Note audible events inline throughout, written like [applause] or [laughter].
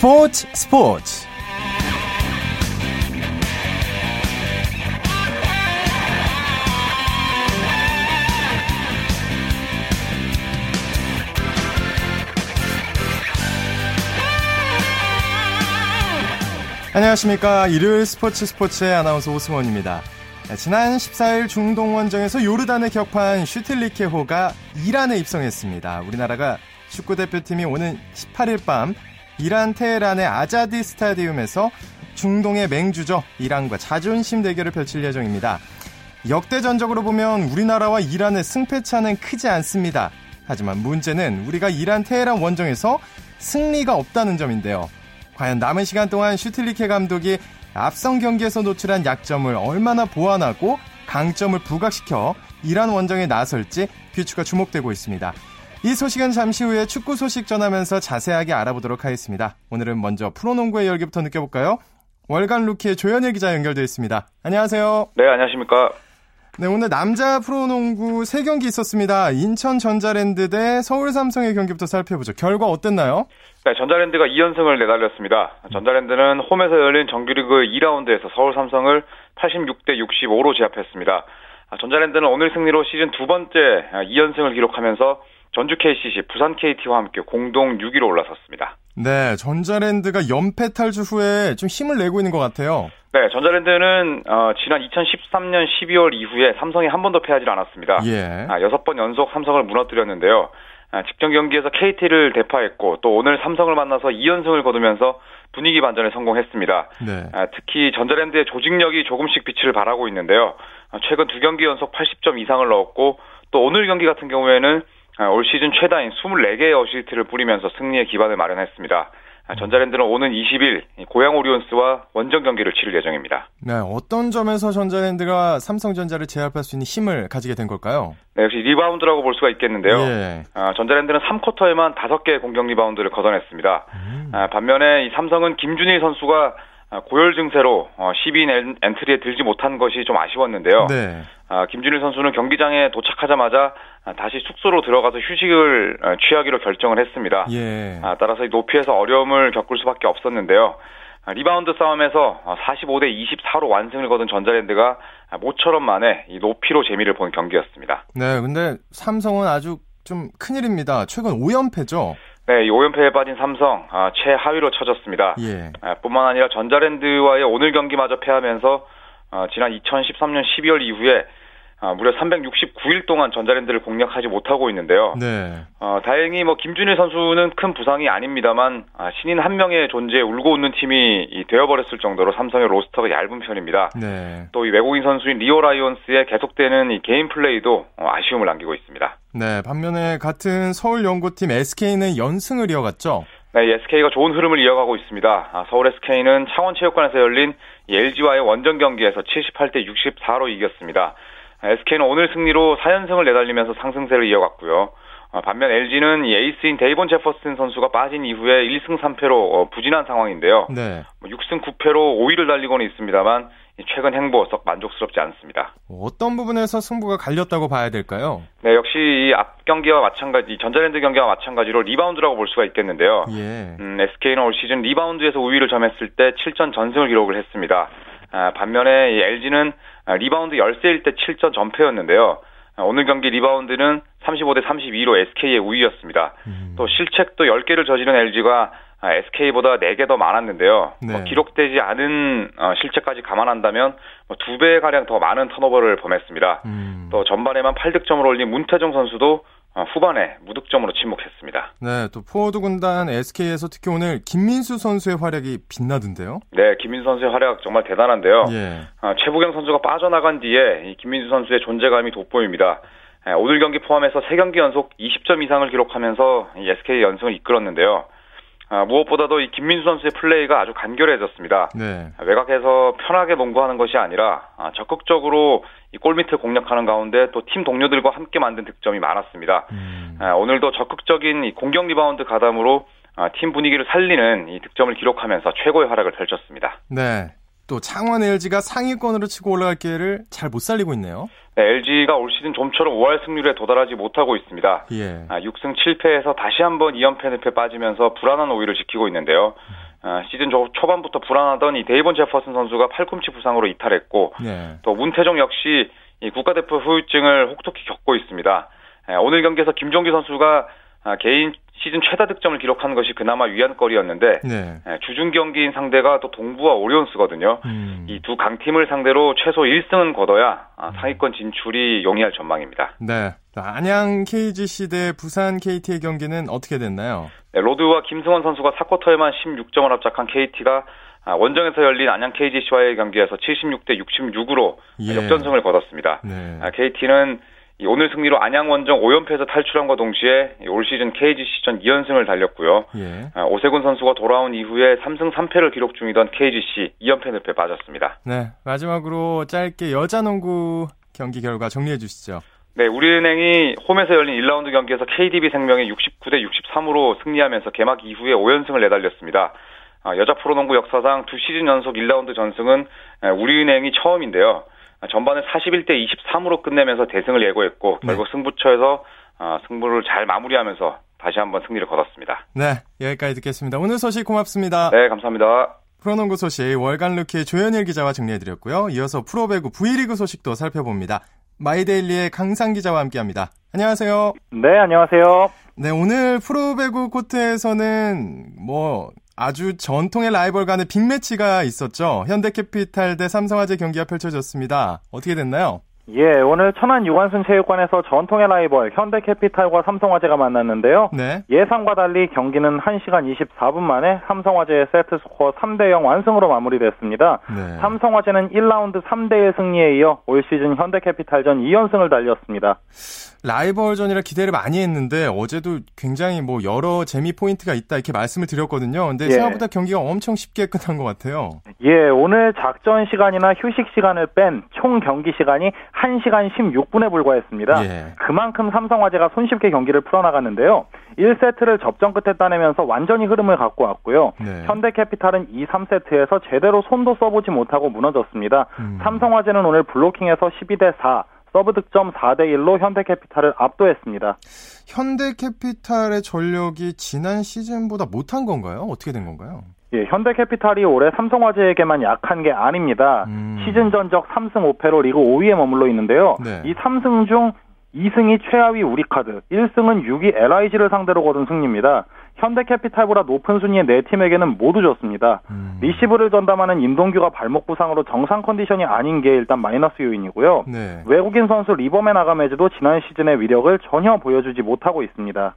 스포츠 스포츠. 안녕하십니까. 일요일 스포츠 스포츠의 아나운서 오승원입니다. 지난 14일 중동 원정에서 요르단을 격파한 슈틸리케호가 이란에 입성했습니다. 우리나라가 축구대표팀이 오는 18일 밤 이란 테헤란의 아자디 스타디움에서 중동의 맹주죠. 이란과 자존심 대결을 펼칠 예정입니다. 역대 전적으로 보면 우리나라와 이란의 승패 차는 크지 않습니다. 하지만 문제는 우리가 이란 테헤란 원정에서 승리가 없다는 점인데요. 과연 남은 시간 동안 슈틸리케 감독이 앞선 경기에서 노출한 약점을 얼마나 보완하고 강점을 부각시켜 이란 원정에 나설지 귀추가 주목되고 있습니다. 이 소식은 잠시 후에 축구 소식 전하면서 자세하게 알아보도록 하겠습니다. 오늘은 먼저 프로농구의 열기부터 느껴볼까요? 월간 루키의 조현일 기자 연결되어 있습니다. 안녕하세요. 네, 안녕하십니까. 네, 오늘 남자 프로농구 3경기 있었습니다. 인천 전자랜드 대 서울 삼성의 경기부터 살펴보죠. 결과 어땠나요? 네, 전자랜드가 2연승을 내달렸습니다. 전자랜드는 홈에서 열린 정규리그 2라운드에서 서울 삼성을 86대 65로 제압했습니다. 전자랜드는 오늘 승리로 시즌 두 번째 2연승을 기록하면서 전주 KCC, 부산 KT와 함께 공동 6위로 올라섰습니다. 네, 전자랜드가 연패 탈주 후에 좀 힘을 내고 있는 것 같아요. 네, 전자랜드는 어, 지난 2013년 12월 이후에 삼성이 한 번도 패하지 않았습니다. 예. 아, 6번 연속 삼성을 무너뜨렸는데요. 아, 직전 경기에서 KT를 대파했고 또 오늘 삼성을 만나서 2연승을 거두면서 분위기 반전에 성공했습니다. 네. 아, 특히 전자랜드의 조직력이 조금씩 빛을 발하고 있는데요. 아, 최근 두 경기 연속 80점 이상을 넣었고 또 오늘 경기 같은 경우에는 아, 올 시즌 최다인 24개의 어시스트를 뿌리면서 승리의 기반을 마련했습니다. 아, 전자랜드는 오는 20일 고양 오리온스와 원정 경기를 치를 예정입니다. 네, 어떤 점에서 전자랜드가 삼성전자를 제압할 수 있는 힘을 가지게 된 걸까요? 네, 역시 리바운드라고 볼 수가 있겠는데요. 예. 아, 전자랜드는 3쿼터에만 5개의 공격 리바운드를 걷어냈습니다. 음. 아, 반면에 이 삼성은 김준일 선수가 아, 고열 증세로 10인 어, 엔트리에 들지 못한 것이 좀 아쉬웠는데요. 네. 아, 김준일 선수는 경기장에 도착하자마자 다시 숙소로 들어가서 휴식을 어, 취하기로 결정을 했습니다. 예. 아, 따라서 높이에서 어려움을 겪을 수밖에 없었는데요. 리바운드 싸움에서 45대 24로 완승을 거둔 전자랜드가 모처럼 만에 이 높이로 재미를 본 경기였습니다. 네, 근데 삼성은 아주 좀 큰일입니다. 최근 5연패죠? 네, 이 5연패에 빠진 삼성 아, 최하위로 쳐졌습니다. 예. 아, 뿐만 아니라 전자랜드와의 오늘 경기마저 패하면서 아, 지난 2013년 12월 이후에 아, 무려 369일 동안 전자랜드를 공략하지 못하고 있는데요. 네. 어, 다행히 뭐 김준일 선수는 큰 부상이 아닙니다만 아, 신인 한 명의 존재에 울고 웃는 팀이 되어버렸을 정도로 삼성의 로스터가 얇은 편입니다. 네. 또 이 외국인 선수인 리오 라이온스의 계속되는 이 개인 플레이도 어, 아쉬움을 남기고 있습니다. 네, 반면에 같은 서울 연고팀 SK는 연승을 이어갔죠? 네, SK가 좋은 흐름을 이어가고 있습니다. 아, 서울 SK는 창원체육관에서 열린 LG와의 원정 경기에서 78대 64로 이겼습니다. SK는 오늘 승리로 4연승을 내달리면서 상승세를 이어갔고요. 어, 반면 LG는 에이스인 데이본 제퍼슨 선수가 빠진 이후에 1승 3패로 어, 부진한 상황인데요. 네. 6승 9패로 5위를 달리고는 있습니다만 최근 행보 썩 만족스럽지 않습니다. 어떤 부분에서 승부가 갈렸다고 봐야 될까요? 네, 역시 앞 경기와 마찬가지, 전자랜드 경기와 마찬가지로 리바운드라고 볼 수가 있겠는데요. 예. 음, SK는 올 시즌 리바운드에서 우위를 점했을 때 7전 전승을 기록을 했습니다. 아, 반면에 LG는 리바운드 열세일 때 7전 전패였는데요. 아, 오늘 경기 리바운드는 35대 32로 SK의 우위였습니다. 음. 또 실책도 10개를 저지른 LG가 SK보다 4개 더 많았는데요. 네. 뭐 기록되지 않은 어, 실책까지 감안한다면 뭐 2배 가량 더 많은 턴오버를 범했습니다. 음. 또 전반에만 8득점을 올린 문태종 선수도 어, 후반에 무득점으로 침묵했습니다. 네, 또 포워드 군단 SK에서 특히 오늘 김민수 선수의 활약이 빛나던데요? 네, 김민수 선수의 활약 정말 대단한데요. 예. 어, 최부경 선수가 빠져나간 뒤에 이 김민수 선수의 존재감이 돋보입니다. 에, 오늘 경기 포함해서 3경기 연속 20점 이상을 기록하면서 이 SK 연승을 이끌었는데요. 아, 무엇보다도 이 김민수 선수의 플레이가 아주 간결해졌습니다. 네. 외곽에서 편하게 농구하는 것이 아니라 아, 적극적으로 이 골밑을 공략하는 가운데 또 팀 동료들과 함께 만든 득점이 많았습니다. 음. 아, 오늘도 적극적인 이 공격 리바운드 가담으로 아, 팀 분위기를 살리는 이 득점을 기록하면서 최고의 활약을 펼쳤습니다. 네. 또 창원 LG가 상위권으로 치고 올라갈 기회를 잘 못 살리고 있네요. 네, LG가 올 시즌 좀처럼 5할 승률에 도달하지 못하고 있습니다. 예. 아, 6승 7패에서 다시 한번 2연패 늪에 빠지면서 불안한 5위를 지키고 있는데요. 어, 시즌 초반부터 불안하던 이 데이본 제퍼슨 선수가 팔꿈치 부상으로 이탈했고 네. 또 문태종 역시 이 국가대표 후유증을 혹독히 겪고 있습니다. 예, 오늘 경기에서 김종기 선수가 아, 개인 시즌 최다 득점을 기록한 것이 그나마 위안거리였는데 네. 예, 주중 경기인 상대가 또 동부와 오리온스거든요. 음. 이두 강팀을 상대로 최소 1승은 거둬야 아, 상위권 진출이 용이할 전망입니다. 네. 안양 KGC 대 부산 KT의 경기는 어떻게 됐나요? 네, 로드와 김승원 선수가 4쿼터에만 16점을 합작한 KT가 아, 원정에서 열린 안양 KGC와의 경기에서 76대 66으로 예. 역전승을 거뒀습니다. 네. KT는 오늘 승리로 안양 원정 5연패에서 탈출한과 동시에 올 시즌 KG 시전 2연승을 달렸고요. 예. 아, 오세군 선수가 돌아온 이후에 3승 3패를 기록 중이던 KGC 2연패 늪에 빠졌습니다. 네, 마지막으로 짧게 여자 농구 경기 결과 정리해 주시죠. 네, 우리은행이 홈에서 열린 1라운드 경기에서 KDB 생명이 69대 63으로 승리하면서 개막 이후에 5연승을 내달렸습니다. 아, 여자 프로농구 역사상 두 시즌 연속 1라운드 전승은 우리은행이 처음인데요. 전반을 41대 23으로 끝내면서 대승을 예고했고 네. 결국 네. 승부처에서 어, 승부를 잘 마무리하면서 다시 한번 승리를 거뒀습니다. 네, 여기까지 듣겠습니다. 오늘 소식 고맙습니다. 네, 감사합니다. 프로농구 소식 월간 루키의 조현일 기자와 정리해드렸고요. 이어서 프로배구 V리그 소식도 살펴봅니다. 마이데일리의 강상 기자와 함께합니다. 안녕하세요. 네, 안녕하세요. 네, 오늘 프로배구 코트에서는 뭐 아주 전통의 라이벌 간의 빅매치가 있었죠. 현대캐피탈 대 삼성화재 경기가 펼쳐졌습니다. 어떻게 됐나요? 예, 오늘 천안 유관순 체육관에서 전통의 라이벌 현대캐피탈과 삼성화재가 만났는데요. 네. 예상과 달리 경기는 1시간 24분 만에 삼성화재의 세트 스코어 3대 0 완승으로 마무리됐습니다. 네. 삼성화재는 1라운드 3대 1 승리에 이어 올 시즌 현대캐피탈전 2연승을 달렸습니다. 라이벌전이라 기대를 많이 했는데 어제도 굉장히 뭐 여러 재미 포인트가 있다 이렇게 말씀을 드렸거든요. 근데 예. 생각보다 경기가 엄청 쉽게 끝난 것 같아요. 예, 오늘 작전 시간이나 휴식 시간을 뺀 총 경기 시간이 1시간 16분에 불과했습니다. 예. 그만큼 삼성화재가 손쉽게 경기를 풀어나갔는데요. 1세트를 접전 끝에 따내면서 완전히 흐름을 갖고 왔고요. 네. 현대캐피탈은 2, 3세트에서 제대로 손도 써보지 못하고 무너졌습니다. 음. 삼성화재는 오늘 블로킹에서 12대 4, 서브 득점 4대 1로 현대캐피탈을 압도했습니다. 현대캐피탈의 전력이 지난 시즌보다 못한 건가요? 어떻게 된 건가요? 예, 현대캐피탈이 올해 삼성화재에게만 약한 게 아닙니다. 음. 시즌 전적 3승 5패로 리그 5위에 머물러 있는데요. 네. 이 3승 중 2승이 최하위 우리카드, 1승은 6위 LIG를 상대로 거둔 승리입니다. 현대캐피탈보다 높은 순위의 네 팀에게는 모두 졌습니다. 음. 리시브를 전담하는 임동규가 발목 부상으로 정상 컨디션이 아닌 게 일단 마이너스 요인이고요. 네. 외국인 선수 리버맨 아가메즈도 지난 시즌의 위력을 전혀 보여주지 못하고 있습니다.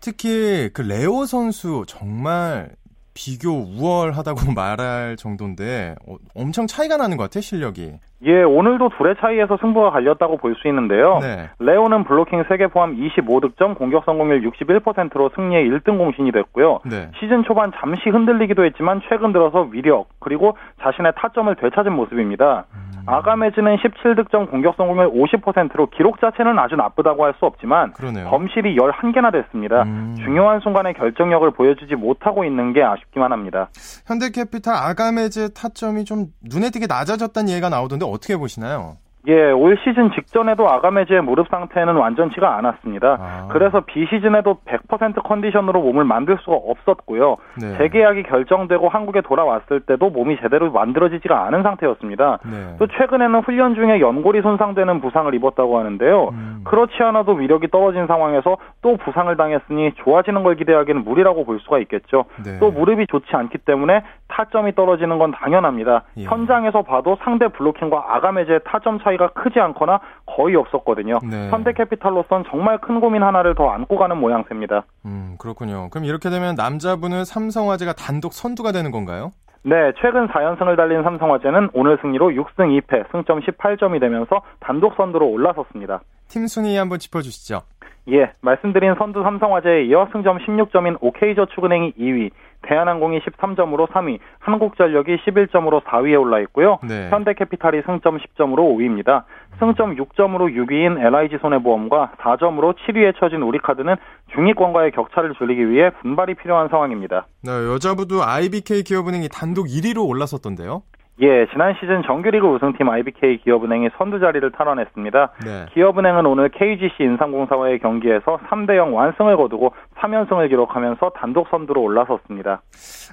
특히 그 레오 선수 정말 비교 우월하다고 [laughs] 말할 정도인데 어, 엄청 차이가 나는 것 같아요 실력이. 예, 오늘도 둘의 차이에서 승부가 갈렸다고 볼 수 있는데요. 네. 레오는 블로킹 3개 포함 25득점, 공격 성공률 61%로 승리의 1등 공신이 됐고요. 네. 시즌 초반 잠시 흔들리기도 했지만 최근 들어서 위력 그리고 자신의 타점을 되찾은 모습입니다. 음. 아가메즈는 17득점, 공격 성공률 50%로 기록 자체는 아주 나쁘다고 할 수 없지만 그러네요. 범실이 11개나 됐습니다. 음. 중요한 순간에 결정력을 보여주지 못하고 있는 게 아쉽기만 합니다. 현대캐피탈 아가메즈 타점이 좀 눈에 띄게 낮아졌다는 얘기가 나오던데 어떻게 보시나요? 예, 올 시즌 직전에도 아가메즈의 무릎 상태는 완전치가 않았습니다. 아. 그래서 비시즌에도 100% 컨디션으로 몸을 만들 수가 없었고요. 네. 재계약이 결정되고 한국에 돌아왔을 때도 몸이 제대로 만들어지지가 않은 상태였습니다. 네. 또 최근에는 훈련 중에 연골이 손상되는 부상을 입었다고 하는데요. 음. 그렇지 않아도 위력이 떨어진 상황에서 또 부상을 당했으니 좋아지는 걸 기대하기는 무리라고 볼 수가 있겠죠. 네. 또 무릎이 좋지 않기 때문에 타점이 떨어지는 건 당연합니다. 예. 현장에서 봐도 상대 블로킹과 아가메즈의 타점 차이 차이가 크지 않거나 거의 없었거든요. 네. 현대캐피탈로선 정말 큰 고민 하나를 더 안고 가는 모양새입니다. 음, 그렇군요. 그럼 이렇게 되면 남자분은 삼성화재가 단독 선두가 되는 건가요? 네, 최근 4연승을 달린 삼성화재는 오늘 승리로 6승 2패, 승점 18점이 되면서 단독 선두로 올라섰습니다. 팀 순위 한번 짚어주시죠. 예, 말씀드린 선두 삼성화재에 이어 승점 16점인 OK저축은행이 2위, 대한항공이 13점으로 3위, 한국전력이 11점으로 4위에 올라 있고요. 네. 현대캐피탈이 승점 10점으로 5위입니다. 승점 6점으로 6위인 LIG손해보험과 4점으로 7위에 처진 우리카드는 중위권과의 격차를 줄이기 위해 분발이 필요한 상황입니다. 네, 여자부도 IBK 기업은행이 단독 1위로 올라섰던데요. 예, 지난 시즌 정규리그 우승팀 IBK 기업은행이 선두 자리를 탈환했습니다. 네. 기업은행은 오늘 KGC 인삼공사와의 경기에서 3대 0 완승을 거두고 3연승을 기록하면서 단독 선두로 올라섰습니다.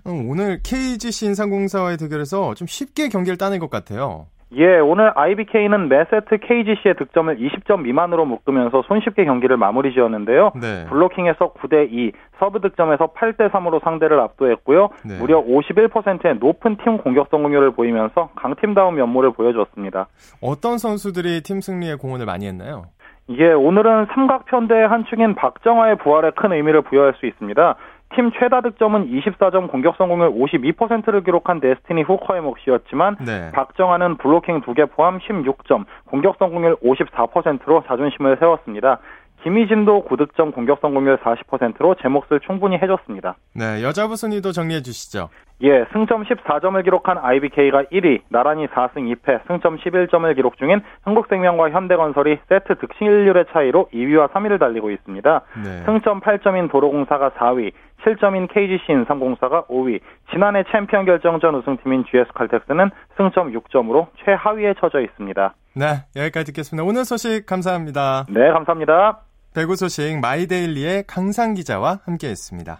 음, 오늘 KGC 인삼공사와의 대결에서 좀 쉽게 경기를 따낸 것 같아요. 예, 오늘 IBK는 매세트 KGC의 득점을 20점 미만으로 묶으면서 손쉽게 경기를 마무리 지었는데요. 네. 블로킹에서 9대 2, 서브 득점에서 8대 3으로 상대를 압도했고요. 네. 무려 51%의 높은 팀 공격 성공률을 보이면서 강팀다운 면모를 보여줬습니다. 어떤 선수들이 팀 승리에 공헌을 많이 했나요? 예, 오늘은 삼각편대의 한 축인 박정화의 부활에 큰 의미를 부여할 수 있습니다. 팀 최다 득점은 24점 공격 성공률 52%를 기록한 데스티니 후커의 몫이었지만 네. 박정환은 블로킹 2개 포함 16점, 공격 성공률 54%로 자존심을 세웠습니다. 김희진도 9득점 공격 성공률 40%로 제 몫을 충분히 해줬습니다. 네, 여자부 순위도 정리해 주시죠. 예, 승점 14점을 기록한 IBK가 1위, 나란히 4승 2패, 승점 11점을 기록 중인 한국생명과 현대건설이 세트 득실률의 차이로 2위와 3위를 달리고 있습니다. 네. 승점 8점인 도로공사가 4위, 7점인 KGC 인삼공사가 5위, 지난해 챔피언 결정전 우승팀인 GS칼텍스는 승점 6점으로 최하위에 처져 있습니다. 네, 여기까지 듣겠습니다. 오늘 소식 감사합니다. 네, 감사합니다. 배구 소식 마이데일리의 강산 기자와 함께했습니다.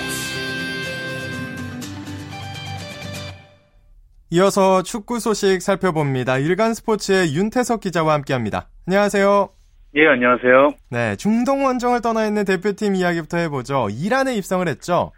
이어서 축구 소식 살펴봅니다. 일간 스포츠의 윤태석 기자와 함께합니다. 안녕하세요. 예, 안녕하세요. 네, 중동 원정을 떠나 있는 대표팀 이야기부터 해보죠. 이란에 입성을 했죠.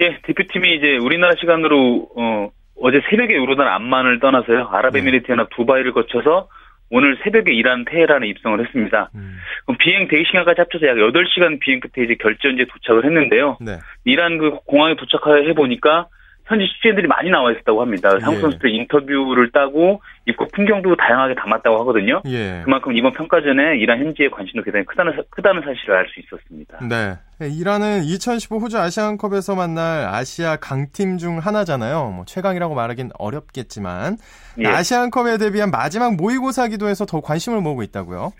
예, 대표팀이 이제 우리나라 시간으로 어, 어제 새벽에 요르단 암만을 떠나서요. 아랍에미리트나 네. 두바이를 거쳐서 오늘 새벽에 이란 테헤란에 입성을 했습니다. 음. 비행 대기 시간까지 합쳐서 약 8시간 비행 끝에 이제 결전지에 도착을 했는데요. 네. 이란 그 공항에 도착해 보니까 현지 취재들이 많이 나와 있었다고 합니다. 한국 예. 선수들 인터뷰를 따고 입국 풍경도 다양하게 담았다고 하거든요. 예. 그만큼 이번 평가전에 이란 현지의 관심도 굉장히 크다는, 크다는 사실을 알 수 있었습니다. 네. 이란은 2015 호주 아시안컵에서 만날 아시아 강팀 중 하나잖아요. 뭐 최강이라고 말하긴 어렵겠지만 예. 아시안컵에 대비한 마지막 모의고사기도 해서 더 관심을 모으고 있다고요.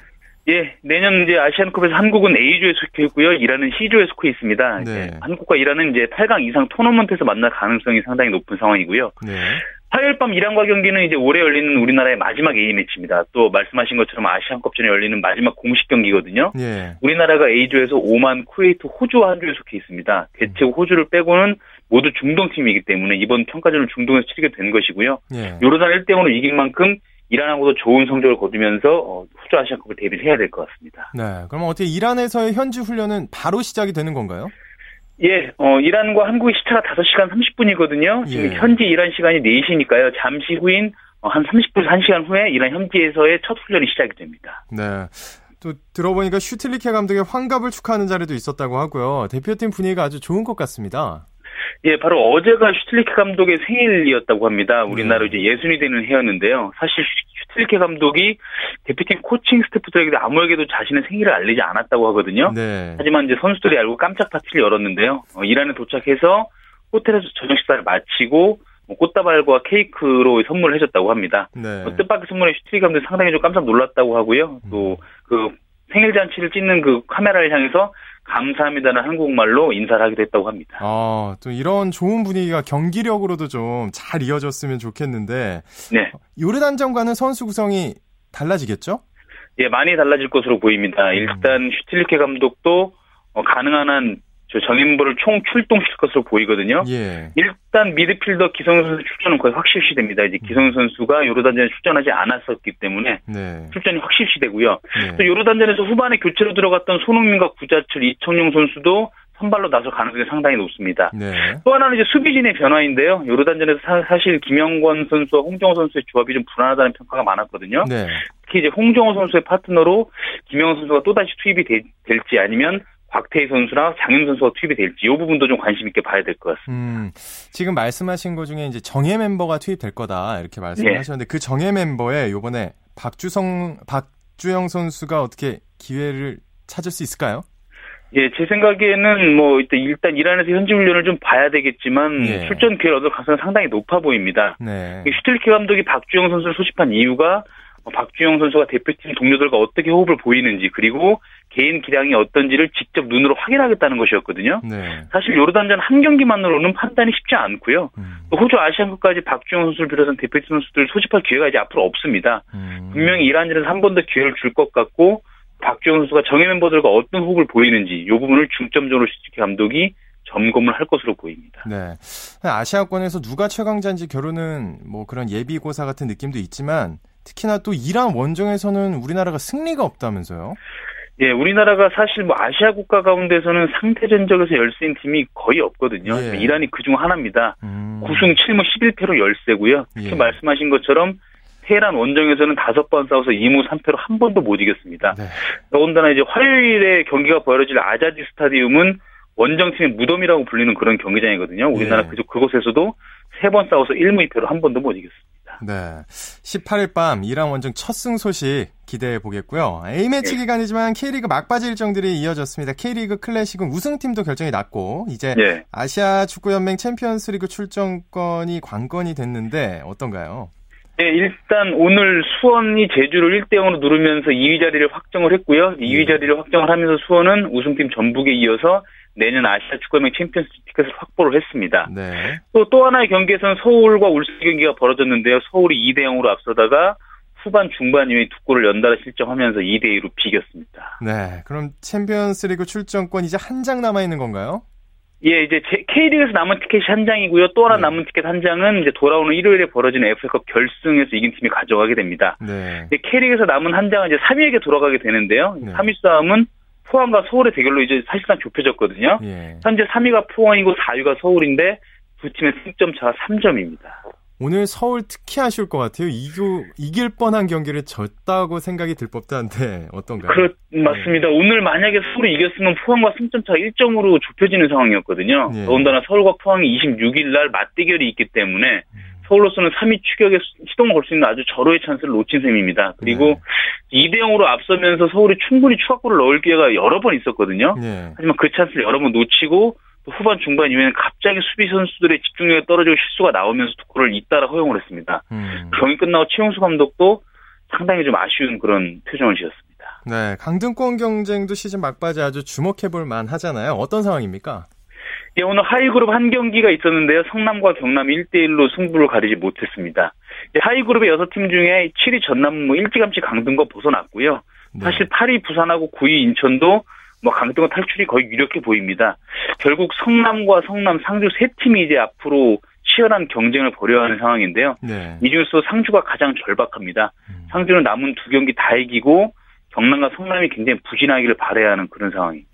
예, 내년 이제 아시안컵에서 한국은 A조에 속해 있고요. 이란은 C조에 속해 있습니다. 네. 한국과 이란은 이제 8강 이상 토너먼트에서 만날 가능성이 상당히 높은 상황이고요. 네. 화요일 밤 이란과 경기는 이제 올해 열리는 우리나라의 마지막 A 매치입니다. 또 말씀하신 것처럼 아시안컵 전에 열리는 마지막 공식 경기거든요. 네. 우리나라가 A조에서 오만, 쿠웨이트, 호주와 한 조에 속해 있습니다. 대체 호주를 빼고는 모두 중동 팀이기 때문에 이번 평가전을 중동에서 치르게 된 것이고요. 네. 요르단 1대0으로 이긴 만큼 이란하고도 좋은 성적을 거두면서 어, 후주 아시안컵을 대비를 해야 될 것 같습니다. 네, 그럼 어떻게 이란에서의 현지 훈련은 바로 시작이 되는 건가요? 예, 어, 이란과 한국의 시차가 5시간 30분이거든요. 지금 예. 현지 이란 시간이 4시니까요. 잠시 후인 어, 한 30분, 1시간 후에 이란 현지에서의 첫 훈련이 시작이 됩니다. 네. 또 들어보니까 슈틸리케 감독의 환갑을 축하하는 자리도 있었다고 하고요. 대표팀 분위기가 아주 좋은 것 같습니다. 예, 바로 어제가 슈틸리케 감독의 생일이었다고 합니다. 우리나라 네. 이제 예순이 되는 해였는데요. 사실 슈틸리케 감독이 대표팀 코칭 스태프들에게 아무에게도 자신의 생일을 알리지 않았다고 하거든요. 네. 하지만 이제 선수들이 알고 깜짝 파티를 열었는데요. 어, 이란에 도착해서 호텔에서 저녁 식사를 마치고 뭐 꽃다발과 케이크로 선물을 해줬다고 합니다. 네. 어, 뜻밖의 선물에 슈틸리케 감독이 상당히 좀 깜짝 놀랐다고 하고요. 또 그 생일 잔치를 찍는 그 카메라를 향해서 감사합니다는 한국말로 인사를 하기도 했다고 합니다. 아, 또 이런 좋은 분위기가 경기력으로도 좀 잘 이어졌으면 좋겠는데. 네. 요르단전과는 선수 구성이 달라지겠죠? 예, 많이 달라질 것으로 보입니다. 음. 일단 슈틸리케 감독도 어, 가능한 한 정인보를 총 출동시킬 것으로 보이거든요. 예. 일단 미드필더 기성용 선수 출전은 거의 확실시 됩니다. 이제 기성용 선수가 요르단전에 출전하지 않았었기 때문에 네. 출전이 확실시 되고요. 네. 또 요르단전에서 후반에 교체로 들어갔던 손흥민과 구자철, 이청용 선수도 선발로 나설 가능성이 상당히 높습니다. 네. 또 하나는 이제 수비진의 변화인데요. 요르단전에서 사, 실 김영권 선수와 홍정호 선수의 조합이 좀 불안하다는 평가가 많았거든요. 네. 특히 이제 홍정호 선수의 파트너로 김영호 선수가 또다시 투입이 되, 될지 아니면 곽태희 선수나 장윤 선수가 투입이 될지 이 부분도 좀 관심 있게 봐야 될 것 같습니다. 음, 지금 말씀하신 것 중에 이제 정예 멤버가 투입될 거다 이렇게 말씀을 네. 하셨는데 그 정예 멤버에 요번에 박주성 박주영 선수가 어떻게 기회를 찾을 수 있을까요? 예, 제 생각에는 뭐 일단 일단 이란에서 현지 훈련을 좀 봐야 되겠지만 예. 출전 기회를 얻을 가능성은 상당히 높아 보입니다. 네. 슈틸키 감독이 박주영 선수를 소집한 이유가 뭐 박주영 선수가 대표팀 동료들과 어떻게 호흡을 보이는지 그리고 개인 기량이 어떤지를 직접 눈으로 확인하겠다는 것이었거든요. 네. 사실 요르단전 한 경기만으로는 판단이 쉽지 않고요. 음. 호주 아시안컵까지 박주영 선수를 비롯한 대표팀 선수들 소집할 기회가 이제 앞으로 없습니다. 음. 분명히 이란전에서 한 번 더 기회를 줄 것 같고 박주영 선수가 정예 멤버들과 어떤 호흡을 보이는지 이 부분을 중점적으로 시키 감독이 점검을 할 것으로 보입니다. 네. 아시아권에서 누가 최강자인지 결혼은 뭐 그런 예비고사 같은 느낌도 있지만 특히나 또 이란 원정에서는 우리나라가 승리가 없다면서요? 예, 우리나라가 사실 뭐 아시아 국가 가운데서는 상대 전적에서 열세인 팀이 거의 없거든요. 예. 이란이 그중 하나입니다. 음. 9승 7무 11패로 열세고요. 특히 예. 말씀하신 것처럼 테헤란 원정에서는 다섯 번 싸워서 2무 3패로 한 번도 못 이겼습니다. 네. 더군다나 이제 화요일에 경기가 벌어질 아자디 스타디움은 원정팀의 무덤이라고 불리는 그런 경기장이거든요. 우리나라 예. 그쪽 그곳에서도 세 번 싸워서 1무 2패로 한 번도 못 이겼습니다. 네. 18일 밤 이란 원정 첫 승 소식 기대해 보겠고요. A매치 네. 기간이지만 K리그 막바지 일정들이 이어졌습니다. K리그 클래식은 우승팀도 결정이 났고 이제 네. 아시아 축구연맹 챔피언스리그 출전권이 관건이 됐는데 어떤가요? 네, 일단 오늘 수원이 제주를 1대 0으로 누르면서 2위 자리를 확정을 했고요. 2위 자리를 확정을 하면서 수원은 우승팀 전북에 이어서 내년 아시아 축구연맹 챔피언스 티켓을 확보를 했습니다. 네. 또, 또 하나의 경기에서는 서울과 울산 경기가 벌어졌는데요. 서울이 2대 0으로 앞서다가 후반 중반 이후에 두 골을 연달아 실점하면서 2대 2로 비겼습니다. 네. 그럼 챔피언스 리그 출전권 이제 한 장 남아 있는 건가요? 예, 이제 K리그에서 남은 티켓이 한 장이고요. 또 하나 네. 남은 티켓 한 장은 이제 돌아오는 일요일에 벌어지는 FA컵 결승에서 이긴 팀이 가져가게 됩니다. 네. K리그에서 남은 한 장은 이제 3위에게 돌아가게 되는데요. 네. 3위 싸움은 포항과 서울의 대결로 이제 사실상 좁혀졌거든요. 예. 현재 3위가 포항이고 4위가 서울인데 두 팀의 승점 차가 3점입니다. 오늘 서울 특히 아쉬울 것 같아요. 이겨, 이길 뻔한 경기를 졌다고 생각이 들 법도 한데 어떤가요? 그렇, 맞습니다. 네. 오늘 만약에 서울이 이겼으면 포항과 승점 차 1점으로 좁혀지는 상황이었거든요. 네. 더군다나 서울과 포항이 26일 날 맞대결이 있기 때문에 음. 서울로서는 3위 추격에 시동을 걸 수 있는 아주 절호의 찬스를 놓친 셈입니다. 그리고 네. 2대 0으로 앞서면서 서울이 충분히 추가골을 넣을 기회가 여러 번 있었거든요. 네. 하지만 그 찬스를 여러 번 놓치고 후반 중반 이후에는 갑자기 수비 선수들의 집중력이 떨어지고 실수가 나오면서 투구를 잇따라 허용을 했습니다. 음. 경기 끝나고 최용수 감독도 상당히 좀 아쉬운 그런 표정을 지었습니다. 네, 강등권 경쟁도 시즌 막바지 아주 주목해볼 만 하잖아요. 어떤 상황입니까? 예, 오늘 하이그룹 한 경기가 있었는데요. 성남과 경남이 1대1로 승부를 가리지 못했습니다. 하이그룹의 6팀 중에 7위 전남은 뭐 일찌감치 강등권 벗어났고요. 네. 사실 8위 부산하고 9위 인천도 뭐 강등권 탈출이 거의 유력해 보입니다. 결국 성남과 성남, 상주 세 팀이 이제 앞으로 치열한 경쟁을 벌여야 하는 상황인데요. 네. 이 중에서 상주가 가장 절박합니다. 음. 상주는 남은 두 경기 다 이기고 경남과 성남이 굉장히 부진하기를 바라야 하는 그런 상황입니다.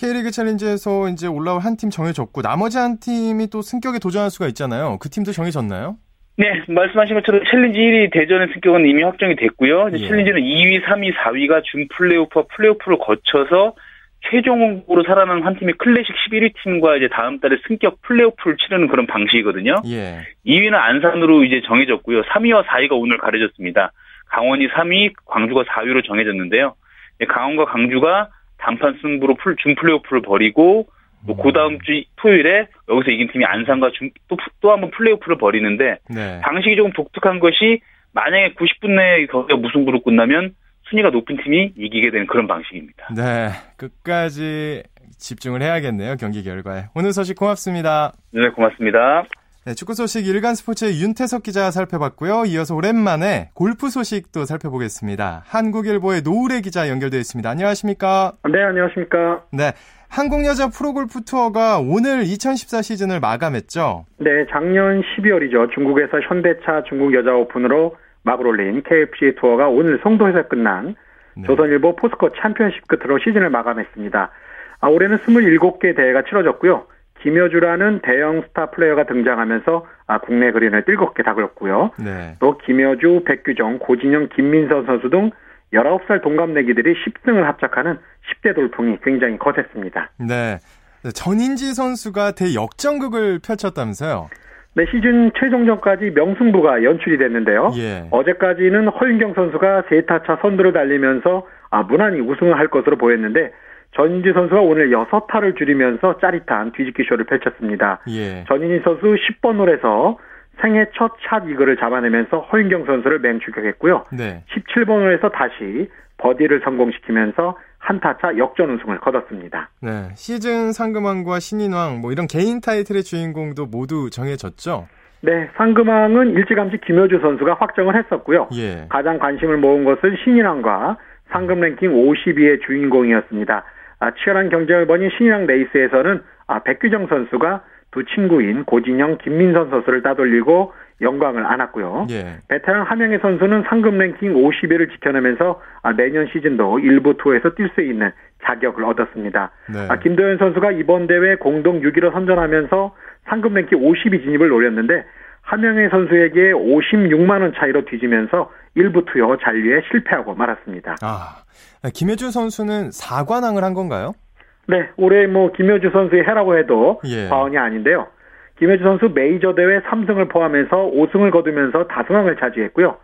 K리그 챌린지에서 이제 올라올 한 팀 정해졌고 나머지 한 팀이 또 승격에 도전할 수가 있잖아요. 그 팀도 정해졌나요? 네, 말씀하신 것처럼 챌린지 1위 대전의 승격은 이미 확정이 됐고요. 예. 챌린지는 2위, 3위, 4위가 준 플레이오프와 플레이오프를 거쳐서 최종으로 살아남은 한 팀이 클래식 11위 팀과 이제 다음 달에 승격 플레이오프를 치르는 그런 방식이거든요. 예. 2위는 안산으로 이제 정해졌고요. 3위와 4위가 오늘 가려졌습니다. 강원이 3위, 광주가 4위로 정해졌는데요. 강원과 광주가 단판 승부로 풀, 준 플레이오프를 벌이고 또 그 음. 다음 주 토요일에 여기서 이긴 팀이 안산과 또, 또 한 번 플레이오프를 벌이는데 네. 방식이 조금 독특한 것이 만약에 90분 내에 거기가 무승부로 끝나면 순위가 높은 팀이 이기게 되는 그런 방식입니다. 네, 끝까지 집중을 해야겠네요 경기 결과에. 오늘 소식 고맙습니다. 네, 고맙습니다. 네, 축구 소식 일간 스포츠의 윤태석 기자 살펴봤고요. 이어서 오랜만에 골프 소식도 살펴보겠습니다. 한국일보의 노우래 기자 연결되어 있습니다. 안녕하십니까? 네, 안녕하십니까? 네. 한국 여자 프로골프 투어가 오늘 2014 시즌을 마감했죠? 네, 작년 12월이죠. 중국에서 현대차 중국 여자 오픈으로 막을 올린 KLPGA 투어가 오늘 송도에서 끝난 네. 조선일보 포스코 챔피언십 끝으로 시즌을 마감했습니다. 아, 올해는 27개 대회가 치러졌고요. 김효주라는 대형 스타 플레이어가 등장하면서 아, 국내 그린을 뜨겁게 달궜고요. 네. 또 김효주, 백규정, 고진영, 김민선 선수 등 19살 동갑내기들이 10승을 합작하는 10대 돌풍이 굉장히 거셌습니다. 네. 전인지 선수가 대역전극을 펼쳤다면서요? 네, 시즌 최종전까지 명승부가 연출이 됐는데요. 예. 어제까지는 허윤경 선수가 세타차 선두를 달리면서 아, 무난히 우승을 할 것으로 보였는데 전인지 선수가 오늘 6타를 줄이면서 짜릿한 뒤집기 쇼를 펼쳤습니다. 예. 전인지 선수 10번 홀에서 생애 첫 샷 이글을 잡아내면서 허윤경 선수를 맹추격했고요. 네. 17번 홀에서 다시 버디를 성공시키면서 한타차 역전 우승을 거뒀습니다. 네, 시즌 상금왕과 신인왕 뭐 이런 개인 타이틀의 주인공도 모두 정해졌죠. 네, 상금왕은 일찌감치 김효주 선수가 확정을 했었고요. 예. 가장 관심을 모은 것은 신인왕과 상금 랭킹 50위의 주인공이었습니다. 아, 치열한 경쟁을 벌인 신인왕 레이스에서는 아, 백규정 선수가 두 친구인 고진영, 김민선 선수를 따돌리고 영광을 안았고요. 예. 베테랑 함영애 선수는 상금 랭킹 50위를 지켜내면서 아, 내년 시즌도 1부 투어에서 뛸 수 있는 자격을 얻었습니다. 네. 아, 김도현 선수가 이번 대회 공동 6위로 선전하면서 상금 랭킹 50위 진입을 노렸는데 함영애 선수에게 56만 원 차이로 뒤지면서 일부 투어 잔류에 실패하고 말았습니다. 아, 김혜준 선수는 4관왕을 한 건가요? 네, 올해 뭐 김효주 선수의 해라고 해도 예. 과언이 아닌데요. 김효주 선수 메이저 대회 3승을 포함해서 5승을 거두면서 다승왕을 차지했고요.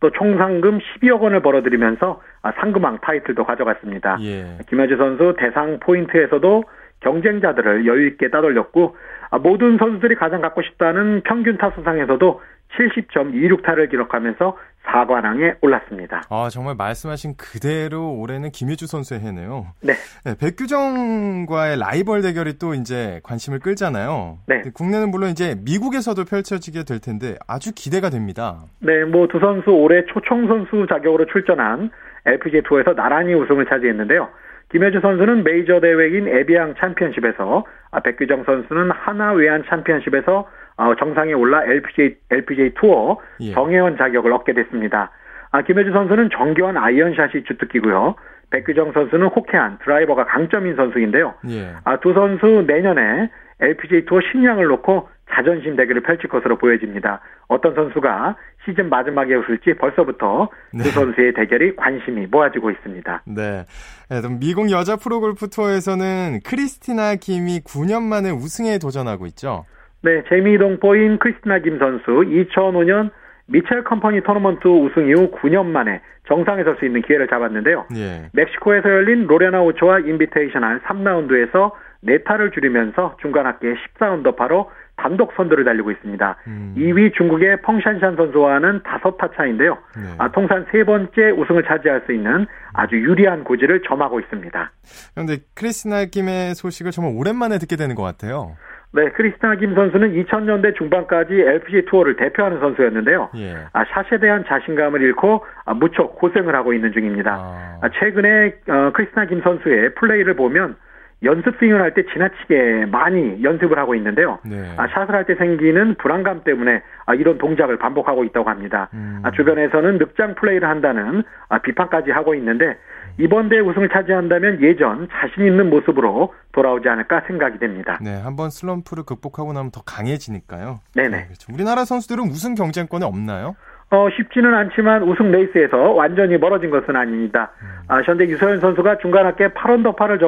또 총 상금 12억 원을 벌어들이면서 아, 상금왕 타이틀도 가져갔습니다. 예. 김효주 선수 대상 포인트에서도 경쟁자들을 여유 있게 따돌렸고 아, 모든 선수들이 가장 갖고 싶다는 평균 타수상에서도 70.26타를 기록하면서 4관왕에 올랐습니다. 아, 정말 말씀하신 그대로 올해는 김효주 선수의 해네요. 네. 네 백규정과의 라이벌 대결이 또 이제 관심을 끌잖아요. 네. 국내는 물론 이제 미국에서도 펼쳐지게 될 텐데 아주 기대가 됩니다. 네, 뭐 두 선수 올해 초청 선수 자격으로 출전한 LPGA 투어에서 나란히 우승을 차지했는데요. 김효주 선수는 메이저 대회인 에비앙 챔피언십에서 아, 백규정 선수는 하나 외환 챔피언십에서 어, 정상에 올라 LPGA, LPGA 투어 예. 정회원 자격을 얻게 됐습니다. 아, 김효주 선수는 정교한 아이언샷이 주특기고요. 백규정 선수는 호쾌한 드라이버가 강점인 선수인데요. 예. 아, 두 선수 내년에 LPGA 투어 신인왕을 놓고 자존심 대결을 펼칠 것으로 보여집니다. 어떤 선수가 시즌 마지막에 웃을지 벌써부터 네. 두 선수의 대결이 관심이 모아지고 있습니다. 네. 네 미국 여자 프로골프 투어에서는 크리스티나 김이 9년 만에 우승에 도전하고 있죠. 네, 재미 동포인 크리스티나 김 선수 2005년 미첼 컴퍼니 토너먼트 우승 이후 9년 만에 정상에 설 수 있는 기회를 잡았는데요. 예. 멕시코에서 열린 로레나 오초아 인비테이셔널 3라운드에서 4타를 줄이면서 중간 합계 14언더파로 단독 선두를 달리고 있습니다. 음. 2위 중국의 펑샨샨 선수와는 5타 차인데요. 네. 아, 통산 세 번째 우승을 차지할 수 있는 아주 유리한 고지를 점하고 있습니다. 그런데 크리스나 김의 소식을 정말 오랜만에 듣게 되는 것 같아요. 네, 크리스티나 김 선수는 2000년대 중반까지 LPG 투어를 대표하는 선수였는데요. 예. 아, 샷에 대한 자신감을 잃고 아, 무척 고생을 하고 있는 중입니다. 아. 아, 최근에 어, 크리스티나 김 선수의 플레이를 보면 연습 스윙을 할 때 지나치게 많이 연습을 하고 있는데요. 네. 아, 샷을 할 때 생기는 불안감 때문에 아, 이런 동작을 반복하고 있다고 합니다. 음. 아, 주변에서는 늑장 플레이를 한다는 아, 비판까지 하고 있는데 이번 대회 우승을 차지한다면 예전 자신 있는 모습으로 돌아오지 않을까 생각이 됩니다. 네, 한번 슬럼프를 극복하고 나면 더 강해지니까요. 네네. 네, 그렇죠. 우리나라 선수들은 우승 경쟁권에 없나요? 어, 쉽지는 않지만 우승 레이스에서 완전히 멀어진 것은 아닙니다. 음. 아, 현재 유소연 선수가 중간 합계 8언더파를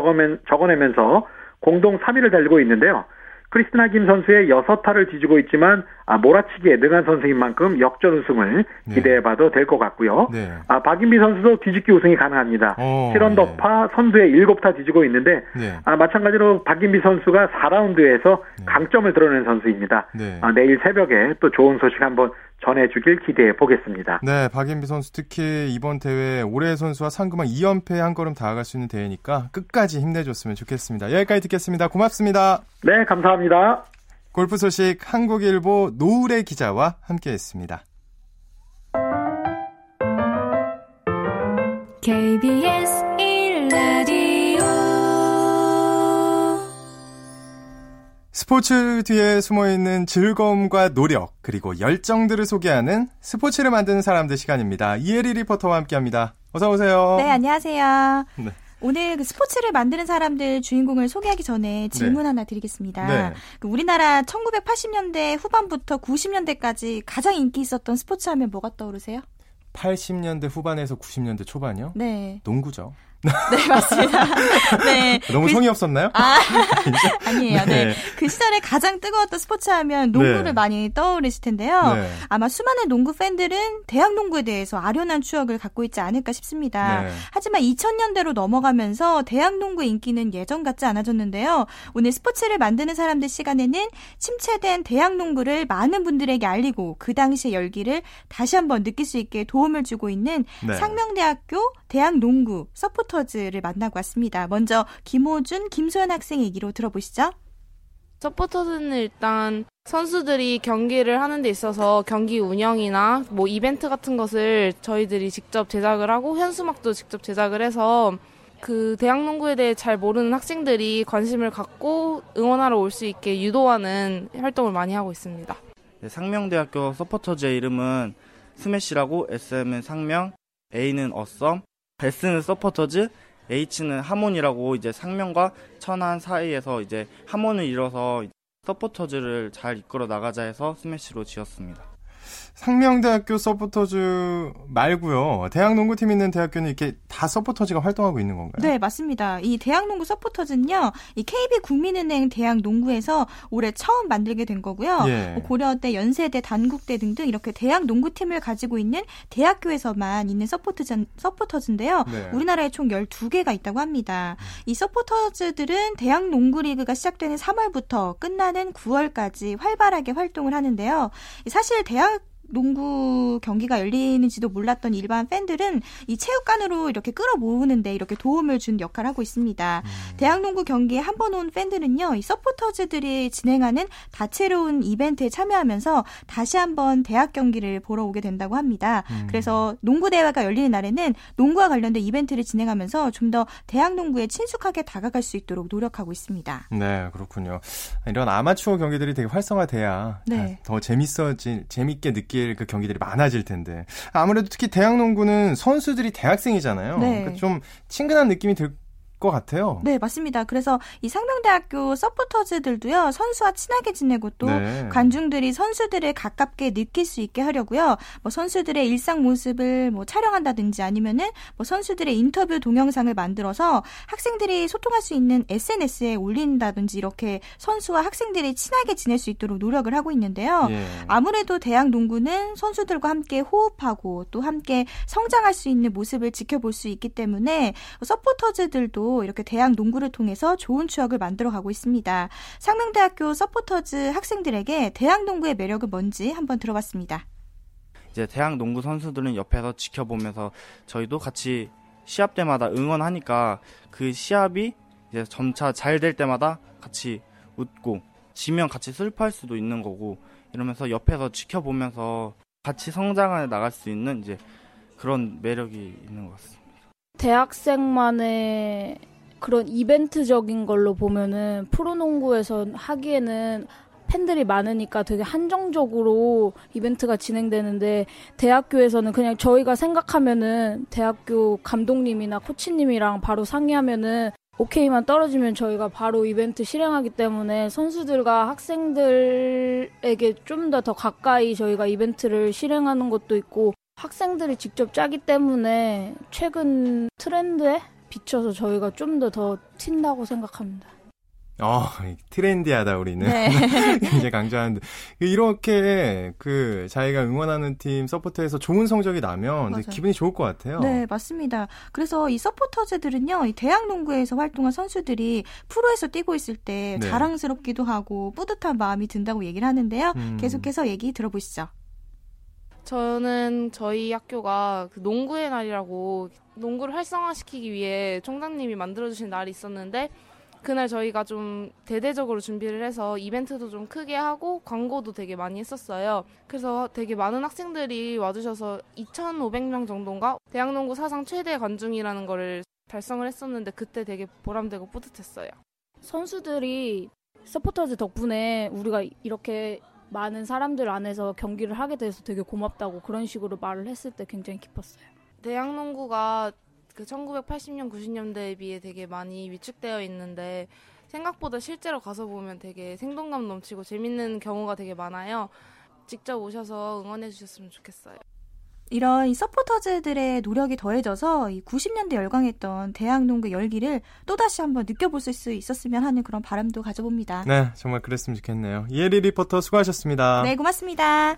적어내면서 공동 3위를 달리고 있는데요. 크리스티나 김 선수의 6타를 뒤지고 있지만 아, 몰아치기에 능한 선수인 만큼 역전 우승을 네. 기대해봐도 될 것 같고요. 네. 아, 박인비 선수도 뒤집기 우승이 가능합니다. 오, 7언더파 네. 선두에 7타 뒤지고 있는데 네. 아, 마찬가지로 박인비 선수가 4라운드에서 강점을 드러낸 선수입니다. 네. 아, 내일 새벽에 또 좋은 소식 한번 전해주길 기대해 보겠습니다. 네, 박인비 선수 특히 이번 대회 올해 선수와 상금왕 2연패 한 걸음 다가갈 수 있는 대회니까 끝까지 힘내줬으면 좋겠습니다. 여기까지 듣겠습니다. 고맙습니다. 네, 감사합니다. 골프 소식 한국일보 노을의 기자와 함께했습니다. KBS 1 스포츠 뒤에 숨어 있는 즐거움과 노력 그리고 열정들을 소개하는 스포츠를 만드는 사람들 시간입니다. 이혜리 리포터와 함께합니다. 어서 오세요. 네, 안녕하세요. 네. 오늘 그 스포츠를 만드는 사람들 주인공을 소개하기 전에 질문 네. 하나 드리겠습니다. 네. 그 우리나라 1980년대 후반부터 90년대까지 가장 인기 있었던 스포츠 하면 뭐가 떠오르세요? 80년대 후반에서 90년대 초반이요? 네. 농구죠. [laughs] 네, 맞습니다. 네. [laughs] 너무 그, 성의 없었나요? 아, [laughs] 아니에요. 네. 네. 그 시절에 가장 뜨거웠던 스포츠 하면 농구를 네. 많이 떠오르실 텐데요. 네. 아마 수많은 농구 팬들은 대학 농구에 대해서 아련한 추억을 갖고 있지 않을까 싶습니다. 네. 하지만 2000년대로 넘어가면서 대학 농구 인기는 예전 같지 않아졌는데요. 오늘 스포츠를 만드는 사람들 시간에는 침체된 대학 농구를 많은 분들에게 알리고 그 당시의 열기를 다시 한번 느낄 수 있게 도움을 주고 있는 네. 상명대학교 대학 농구 서포 터즈를 만나고 왔습니다. 먼저 김호준, 김소연 학생 얘기로 들어보시죠. 서포터즈는 일단 선수들이 경기를 하는 데 있어서 경기 운영이나 뭐 이벤트 같은 것을 저희들이 직접 제작을 하고 현수막도 직접 제작을 해서 그 대학 농구에 대해 잘 모르는 학생들이 관심을 갖고 응원하러 올 수 있게 유도하는 활동을 많이 하고 있습니다. 네, 상명대학교 서포터즈의 이름은 스매시라고 SM은 상명, A는 awesome, S는 서포터즈, H는 harmony라고 이제 상명과 천안 사이에서 이제 harmony를 이뤄서 서포터즈를 잘 이끌어 나가자 해서 스매시로 지었습니다. 상명대학교 서포터즈 말고요. 대학농구팀 있는 대학교는 이렇게 다 서포터즈가 활동하고 있는 건가요? 네, 맞습니다. 이 대학농구 서포터즈는요. 이 KB 국민은행 대학농구에서 올해 처음 만들게 된 거고요. 예. 뭐 고려대, 연세대, 단국대 등등 이렇게 대학농구팀을 가지고 있는 대학교에서만 있는 서포터즈, 서포터즈인데요. 네. 우리나라에 총 12개가 있다고 합니다. 이 서포터즈들은 대학농구리그가 시작되는 3월부터 끝나는 9월까지 활발하게 활동을 하는데요. 사실 대학 농구 경기가 열리는지도 몰랐던 일반 팬들은 이 체육관으로 이렇게 끌어모으는데 이렇게 도움을 준 역할을 하고 있습니다. 음. 대학 농구 경기에 한 번 온 팬들은요, 이 서포터즈들이 진행하는 다채로운 이벤트에 참여하면서 다시 한번 대학 경기를 보러 오게 된다고 합니다. 음. 그래서 농구 대회가 열리는 날에는 농구와 관련된 이벤트를 진행하면서 좀 더 대학 농구에 친숙하게 다가갈 수 있도록 노력하고 있습니다. 네, 그렇군요. 이런 아마추어 경기들이 되게 활성화돼야 네. 더 재밌어진 재밌게 느끼 느낄 그 경기들이 많아질 텐데 아무래도 특히 대학 농구는 선수들이 대학생이잖아요. 네. 그러니까 좀 친근한 느낌이 들 것 같아요. 네, 맞습니다. 그래서 이 상명대학교 서포터즈들도요, 선수와 친하게 지내고 또 네. 관중들이 선수들을 가깝게 느낄 수 있게 하려고요, 뭐 선수들의 일상 모습을 뭐 촬영한다든지 아니면은 뭐 선수들의 인터뷰 동영상을 만들어서 학생들이 소통할 수 있는 SNS에 올린다든지 이렇게 선수와 학생들이 친하게 지낼 수 있도록 노력을 하고 있는데요. 예. 아무래도 대학 농구는 선수들과 함께 호흡하고 또 함께 성장할 수 있는 모습을 지켜볼 수 있기 때문에 서포터즈들도 이렇게 대학 농구를 통해서 좋은 추억을 만들어 가고 있습니다. 상명대학교 서포터즈 학생들에게 대학 농구의 매력은 뭔지 한번 들어봤습니다. 이제 대학 농구 선수들은 옆에서 지켜보면서 저희도 같이 시합 때마다 응원하니까 그 시합이 이제 점차 잘 될 때마다 같이 웃고 지면 같이 슬퍼할 수도 있는 거고 이러면서 옆에서 지켜보면서 같이 성장해 나갈 수 있는 이제 그런 매력이 있는 것 같습니다. 대학생만의 그런 이벤트적인 걸로 보면은 프로농구에서 하기에는 팬들이 많으니까 되게 한정적으로 이벤트가 진행되는데 대학교에서는 그냥 저희가 생각하면은 대학교 감독님이나 코치님이랑 바로 상의하면은 오케이만 떨어지면 저희가 바로 이벤트 실행하기 때문에 선수들과 학생들에게 좀 더더 가까이 저희가 이벤트를 실행하는 것도 있고 학생들이 직접 짜기 때문에 최근 트렌드에 비춰서 저희가 좀 더 더 튄다고 생각합니다. 어, 트렌디하다 우리는 네. [laughs] 굉장히 강조하는데 이렇게 그 자기가 응원하는 팀 서포터에서 좋은 성적이 나면 기분이 좋을 것 같아요. 네, 맞습니다. 그래서 이 서포터즈들은요, 이 대학 농구에서 활동한 선수들이 프로에서 뛰고 있을 때 네. 자랑스럽기도 하고 뿌듯한 마음이 든다고 얘기를 하는데요. 음. 계속해서 얘기 들어보시죠. 저는 저희 학교가 그 농구의 날이라고 농구를 활성화시키기 위해 총장님이 만들어주신 날이 있었는데 그날 저희가 좀 대대적으로 준비를 해서 이벤트도 좀 크게 하고 광고도 되게 많이 했었어요. 그래서 되게 많은 학생들이 와주셔서 2,500명 정도인가 대학농구 사상 최대 관중이라는 거를 달성을 했었는데 그때 되게 보람되고 뿌듯했어요. 선수들이 서포터즈 덕분에 우리가 이렇게 많은 사람들 안에서 경기를 하게 돼서 되게 고맙다고 그런 식으로 말을 했을 때 굉장히 기뻤어요. 대학 농구가 그 1980년, 90년대에 비해 되게 많이 위축되어 있는데 생각보다 실제로 가서 보면 되게 생동감 넘치고 재밌는 경우가 되게 많아요. 직접 오셔서 응원해 주셨으면 좋겠어요. 이런 서포터즈들의 노력이 더해져서 이 90년대 열광했던 대학농구 열기를 또다시 한번 느껴볼 수 있었으면 하는 그런 바람도 가져봅니다. 네, 정말 그랬으면 좋겠네요. 이혜리 리포터 수고하셨습니다. 네, 고맙습니다.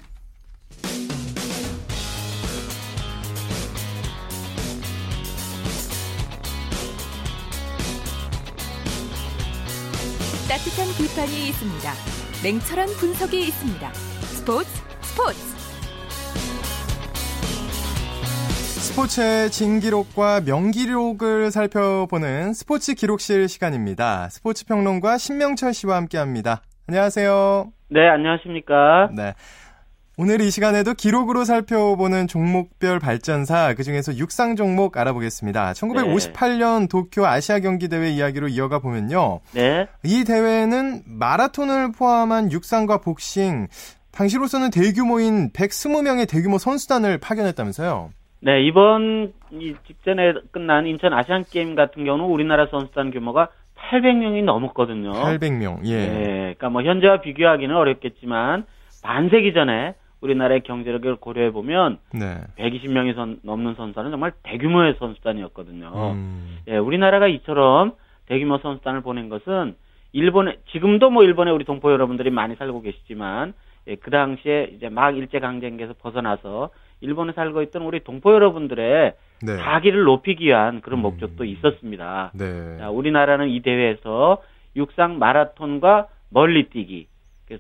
따뜻한 비판이 있습니다. 냉철한 분석이 있습니다. 스포츠 스포츠 스포츠의 진기록과 명기록을 살펴보는 스포츠 기록실 시간입니다. 스포츠 평론가 신명철 씨와 함께합니다. 안녕하세요. 네, 안녕하십니까. 네. 오늘 이 시간에도 기록으로 살펴보는 종목별 발전사 그중에서 육상 종목 알아보겠습니다. 1958년 네. 도쿄 아시아 경기 대회 이야기로 이어가 보면요. 네. 이 대회는 마라톤을 포함한 육상과 복싱 당시로서는 대규모인 120명의 대규모 선수단을 파견했다면서요. 네, 이번 이 직전에 끝난 인천 아시안 게임 같은 경우는 우리나라 선수단 규모가 800명이 넘었거든요. 800명. 예. 네, 그러니까 뭐 현재와 비교하기는 어렵겠지만 반세기 전에 우리나라의 경제력을 고려해 보면 네. 120명이 선, 넘는 선수단은 정말 대규모의 선수단이었거든요. 음. 예, 우리나라가 이처럼 대규모 선수단을 보낸 것은 일본에 지금도 뭐 일본에 우리 동포 여러분들이 많이 살고 계시지만 예, 그 당시에 이제 막 일제 강점기에서 벗어나서 일본에 살고 있던 우리 동포 여러분들의 네. 사기를 높이기 위한 그런 음. 목적도 있었습니다. 네. 자, 우리나라는 이 대회에서 육상 마라톤과 멀리뛰기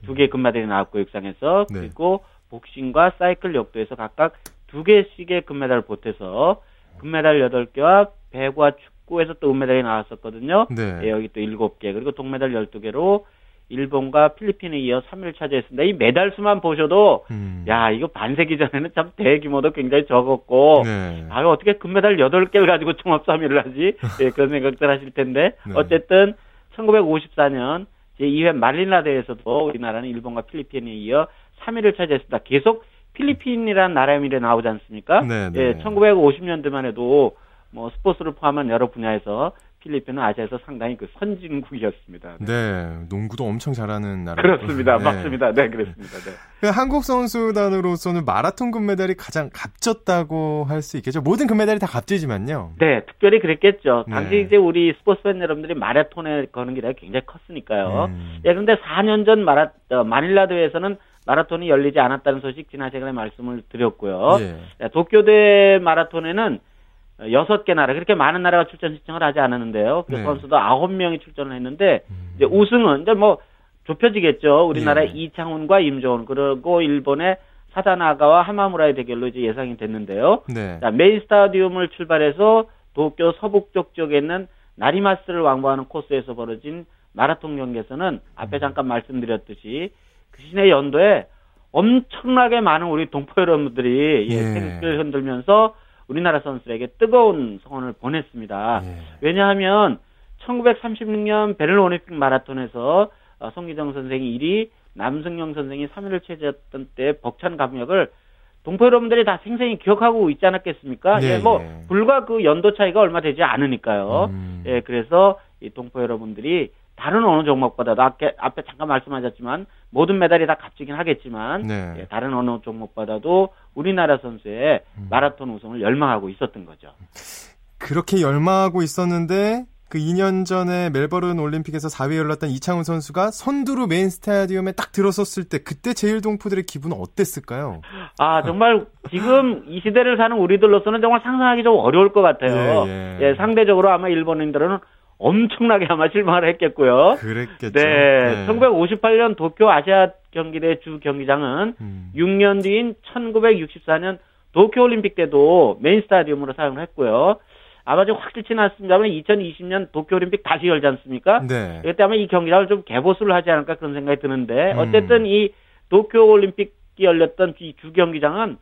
두 개의 금메달이 나왔고 육상에서 네. 그리고 복싱과 사이클 역도에서 각각 두 개씩의 금메달을 보태서 금메달 8개와 배구와 축구에서 또 은메달이 나왔었거든요. 네. 예, 여기 또 7개 그리고 동메달 12개로 일본과 필리핀에 이어 3위를 차지했습니다. 이 메달 수만 보셔도 음. 야 이거 반세기 전에는 참 대규모도 굉장히 적었고 네. 아 어떻게 금메달 8개를 가지고 총합 3위를 하지 예, 그런 생각들 하실 텐데 네. 어쨌든 1954년 제2회 말리나 대회에서도 우리나라는 일본과 필리핀에 이어 3위를 차지했습니다. 계속 필리핀이라는 나라의 미래 나오지 않습니까? 네, 네. 예, 1950년대만 해도 뭐 스포츠를 포함한 여러 분야에서 필리핀은 아시아에서 상당히 그 선진국이었습니다. 네. 네 농구도 엄청 잘하는 나라. 그렇습니다. 네. 맞습니다. 네, 그렇습니다. 네. 그 한국 선수단으로서는 마라톤 금메달이 가장 값졌다고 할 수 있겠죠. 모든 금메달이 다 값지지만요. 네, 특별히 그랬겠죠. 네. 당시 이제 우리 스포츠 팬 여러분들이 마라톤에 거는 기회가 굉장히 컸으니까요. 음. 예, 그런데 4년 전 마라 어, 마닐라 대회에서는 마라톤이 열리지 않았다는 소식 지난 시간에 말씀을 드렸고요. 예. 도쿄대 마라톤에는 여섯 개 나라 그렇게 많은 나라가 출전 신청을 하지 않았는데요. 그 네. 선수도 아홉 명이 출전을 했는데 음. 이제 우승은 이제 뭐 좁혀지겠죠. 우리나라 의 예. 이창훈과 임종훈 그리고 일본의 사다나가와 하마무라의 대결로 이제 예상이 됐는데요. 네. 자, 메인 스타디움을 출발해서 도쿄 서북쪽 쪽에 있는 나리마스를 왕복하는 코스에서 벌어진 마라톤 경기에서는 앞에 음. 잠깐 말씀드렸듯이 그 시내 연도에 엄청나게 많은 우리 동포 여러분들이 예, 예. 테니스를 흔들면서 우리나라 선수에게 뜨거운 성원을 보냈습니다. 예. 왜냐하면 1936년 베를린 올림픽 마라톤에서 어, 송기정 선생이 1위, 남승영 선생이 3위를 차지했던 때 벅찬 감격을 동포 여러분들이 다 생생히 기억하고 있지 않았겠습니까? 네, 예, 뭐 예. 불과 그 연도 차이가 얼마 되지 않으니까요. 음. 예, 그래서 이 동포 여러분들이 다른 어느 종목보다도 앞에, 앞에 잠깐 말씀하셨지만 모든 메달이 다 값지긴 하겠지만 네. 예, 다른 어느 종목보다도 우리나라 선수의 음. 마라톤 우승을 열망하고 있었던 거죠. 그렇게 열망하고 있었는데 그 2년 전에 멜버른 올림픽에서 4위에 올랐던 이창훈 선수가 선두로 메인 스타디움에 딱 들어섰을 때 그때 제일 동포들의 기분은 어땠을까요? 아 정말 지금 이 시대를 사는 우리들로서는 정말 상상하기 좀 어려울 것 같아요. 예, 예. 예 상대적으로 아마 일본인들은 엄청나게 아마 실망을 했겠고요. 그랬겠죠. 네. 네. 1958년 도쿄 아시아 경기대 주 경기장은 음. 6년 뒤인 1964년 도쿄 올림픽 때도 메인 스타디움으로 사용을 했고요. 아마 좀 확실치는 않습니다만 2020년 도쿄 올림픽 다시 열지 않습니까? 네. 이때 아마 이 경기장을 좀 개보수를 하지 않을까 그런 생각이 드는데 음. 어쨌든 이 도쿄 올림픽이 열렸던 이 주 경기장은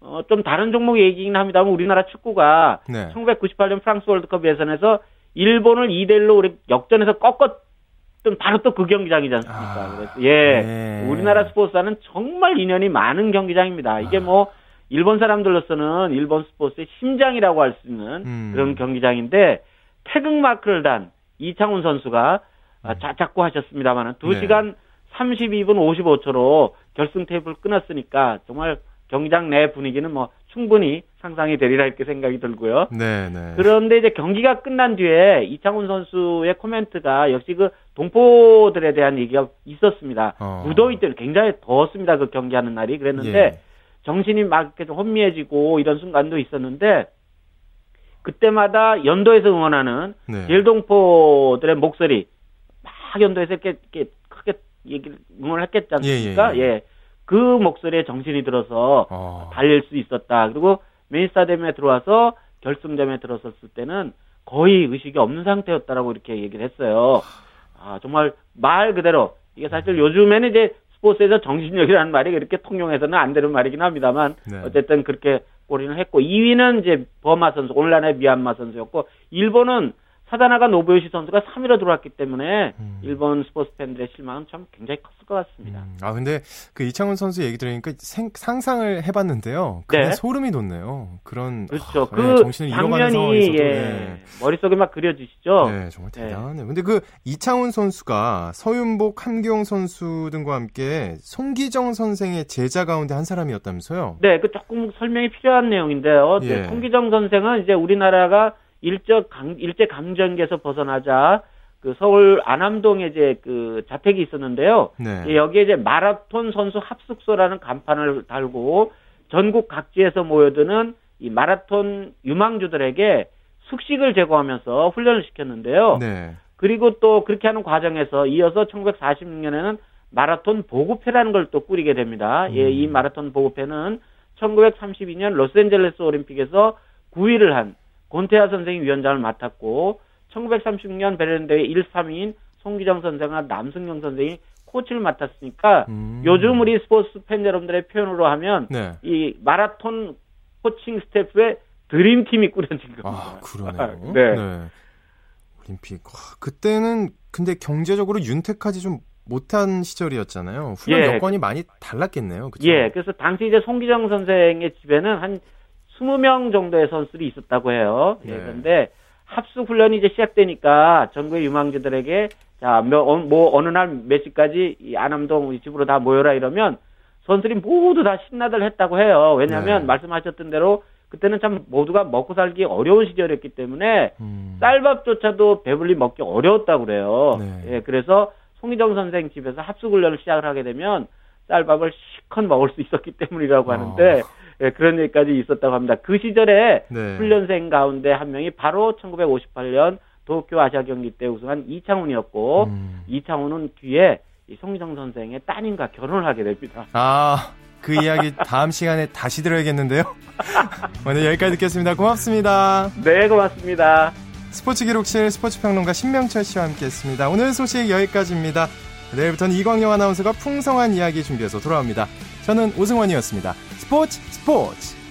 어, 좀 다른 종목 얘기긴 합니다만 우리나라 축구가 네. 1998년 프랑스 월드컵 예선에서 일본을 2대 1로 우리 역전해서 꺾었던 바로 또 그 경기장이지 않습니까? 아, 그래서 예. 네. 우리나라 스포츠와는 정말 인연이 많은 경기장입니다. 이게 아. 뭐 일본 사람들로서는 일본 스포츠의 심장이라고 할 수 있는 음. 그런 경기장인데 태극 마크를 단 이창훈 선수가 음. 자작고 하셨습니다만은 2시간 네. 32분 55초로 결승 테이프를 끊었으니까 정말 경기장 내 분위기는 뭐 충분히 상상이 되리라 이렇게 생각이 들고요. 네, 네. 그런데 이제 경기가 끝난 뒤에 이창훈 선수의 코멘트가 역시 그 동포들에 대한 얘기가 있었습니다. 어. 무더위 때는 굉장히 더웠습니다. 그 경기하는 날이 그랬는데 예. 정신이 막 이렇게 좀 혼미해지고 이런 순간도 있었는데 그때마다 연도에서 응원하는 네. 제일동포들의 목소리 막 연도에서 이렇게, 이렇게 크게 얘기를 응원을 했겠지 않습니까? 예, 예, 예. 예. 그 목소리에 정신이 들어서 어. 달릴 수 있었다. 그리고 메인스타디움에 들어와서 결승점에 들어섰을 때는 거의 의식이 없는 상태였다라고 이렇게 얘기를 했어요. 아, 정말 말 그대로 이게 사실 요즘에는 이제 스포츠에서 정신력이라는 말이 그렇게 통용해서는 안 되는 말이긴 합니다만 네. 어쨌든 그렇게 골인을 했고 2위는 이제 버마 선수 오늘날의 미얀마 선수였고 일본은 사다나가 노부요시 선수가 3위로 들어왔기 때문에 음. 일본 스포츠 팬들의 실망은 참 굉장히 컸을 것 같습니다. 음. 아 근데 그 이창훈 선수 얘기 들으니까 생, 상상을 해봤는데요. 그게 네. 소름이 돋네요. 그런 그렇죠. 아, 그 네, 정신을 상황에서도 예, 네. 머릿속에 막 그려지시죠. 네, 정말 네. 대단하네요. 근데 그 이창훈 선수가 서윤복, 함경 선수 등과 함께 송기정 선생의 제자 가운데 한 사람이었다면서요? 네, 그 조금 설명이 필요한 내용인데요. 네, 예. 송기정 선생은 이제 우리나라가 일제 강 일제 강점기에서 벗어나자 그 서울 안암동에 이제 그 자택이 있었는데요. 네. 여기에 이제 마라톤 선수 합숙소라는 간판을 달고 전국 각지에서 모여드는 이 마라톤 유망주들에게 숙식을 제공하면서 훈련을 시켰는데요. 네. 그리고 또 그렇게 하는 과정에서 이어서 1946년에는 마라톤 보급회라는 걸 또 꾸리게 됩니다. 음. 예, 이 마라톤 보급회는 1932년 로스앤젤레스 올림픽에서 9위를 한 권태하 선생이 위원장을 맡았고 1936년 베를린 대회 1, 3위인 손기정 선생과 남승룡 선생이 코치를 맡았으니까 음. 요즘 우리 스포츠 팬 여러분들의 표현으로 하면 네. 이 마라톤 코칭 스태프의 드림팀이 꾸려진 겁니다. 아, 그러네요. [laughs] 네. 네. 올림픽. 와, 그때는 근데 경제적으로 윤택하지 좀 못한 시절이었잖아요. 훈련 예. 여건이 많이 달랐겠네요. 그쵸? 예. 그래서 당시 이제 송기정 선생의 집에는 한 20명 정도의 선수들이 있었다고 해요. 예, 네. 그런데 합숙 훈련이 이제 시작되니까 전국의 유망주들에게 자, 뭐, 뭐 어느 날 몇 시까지 이 안암동 우리 집으로 다 모여라 이러면 선수들이 모두 다 신나들 했다고 해요. 왜냐하면 네. 말씀하셨던 대로 그때는 참 모두가 먹고 살기 어려운 시절이었기 때문에 음. 쌀밥조차도 배불리 먹기 어려웠다고 그래요. 네. 예, 그래서 송희정 선생 집에서 합숙 훈련을 시작을 하게 되면 쌀밥을 실컷 먹을 수 있었기 때문이라고 어. 하는데 예, 그런 얘기까지 있었다고 합니다. 그 시절에 네. 훈련생 가운데 한 명이 바로 1958년 도쿄 아시아 경기 때 우승한 이창훈이었고 음. 이창훈은 뒤에 이 송희정 선생의 따님과 결혼을 하게 됩니다. 아, 그 이야기 다음 시간에 다시 들어야겠는데요. [laughs] 오늘 여기까지 듣겠습니다. 고맙습니다. 네, 고맙습니다. 스포츠 기록실 스포츠 평론가 신명철 씨와 함께했습니다. 오늘 소식 여기까지입니다. 내일부터는 이광영 아나운서가 풍성한 이야기 준비해서 돌아옵니다. 저는 오승원이었습니다. 스포츠 스포츠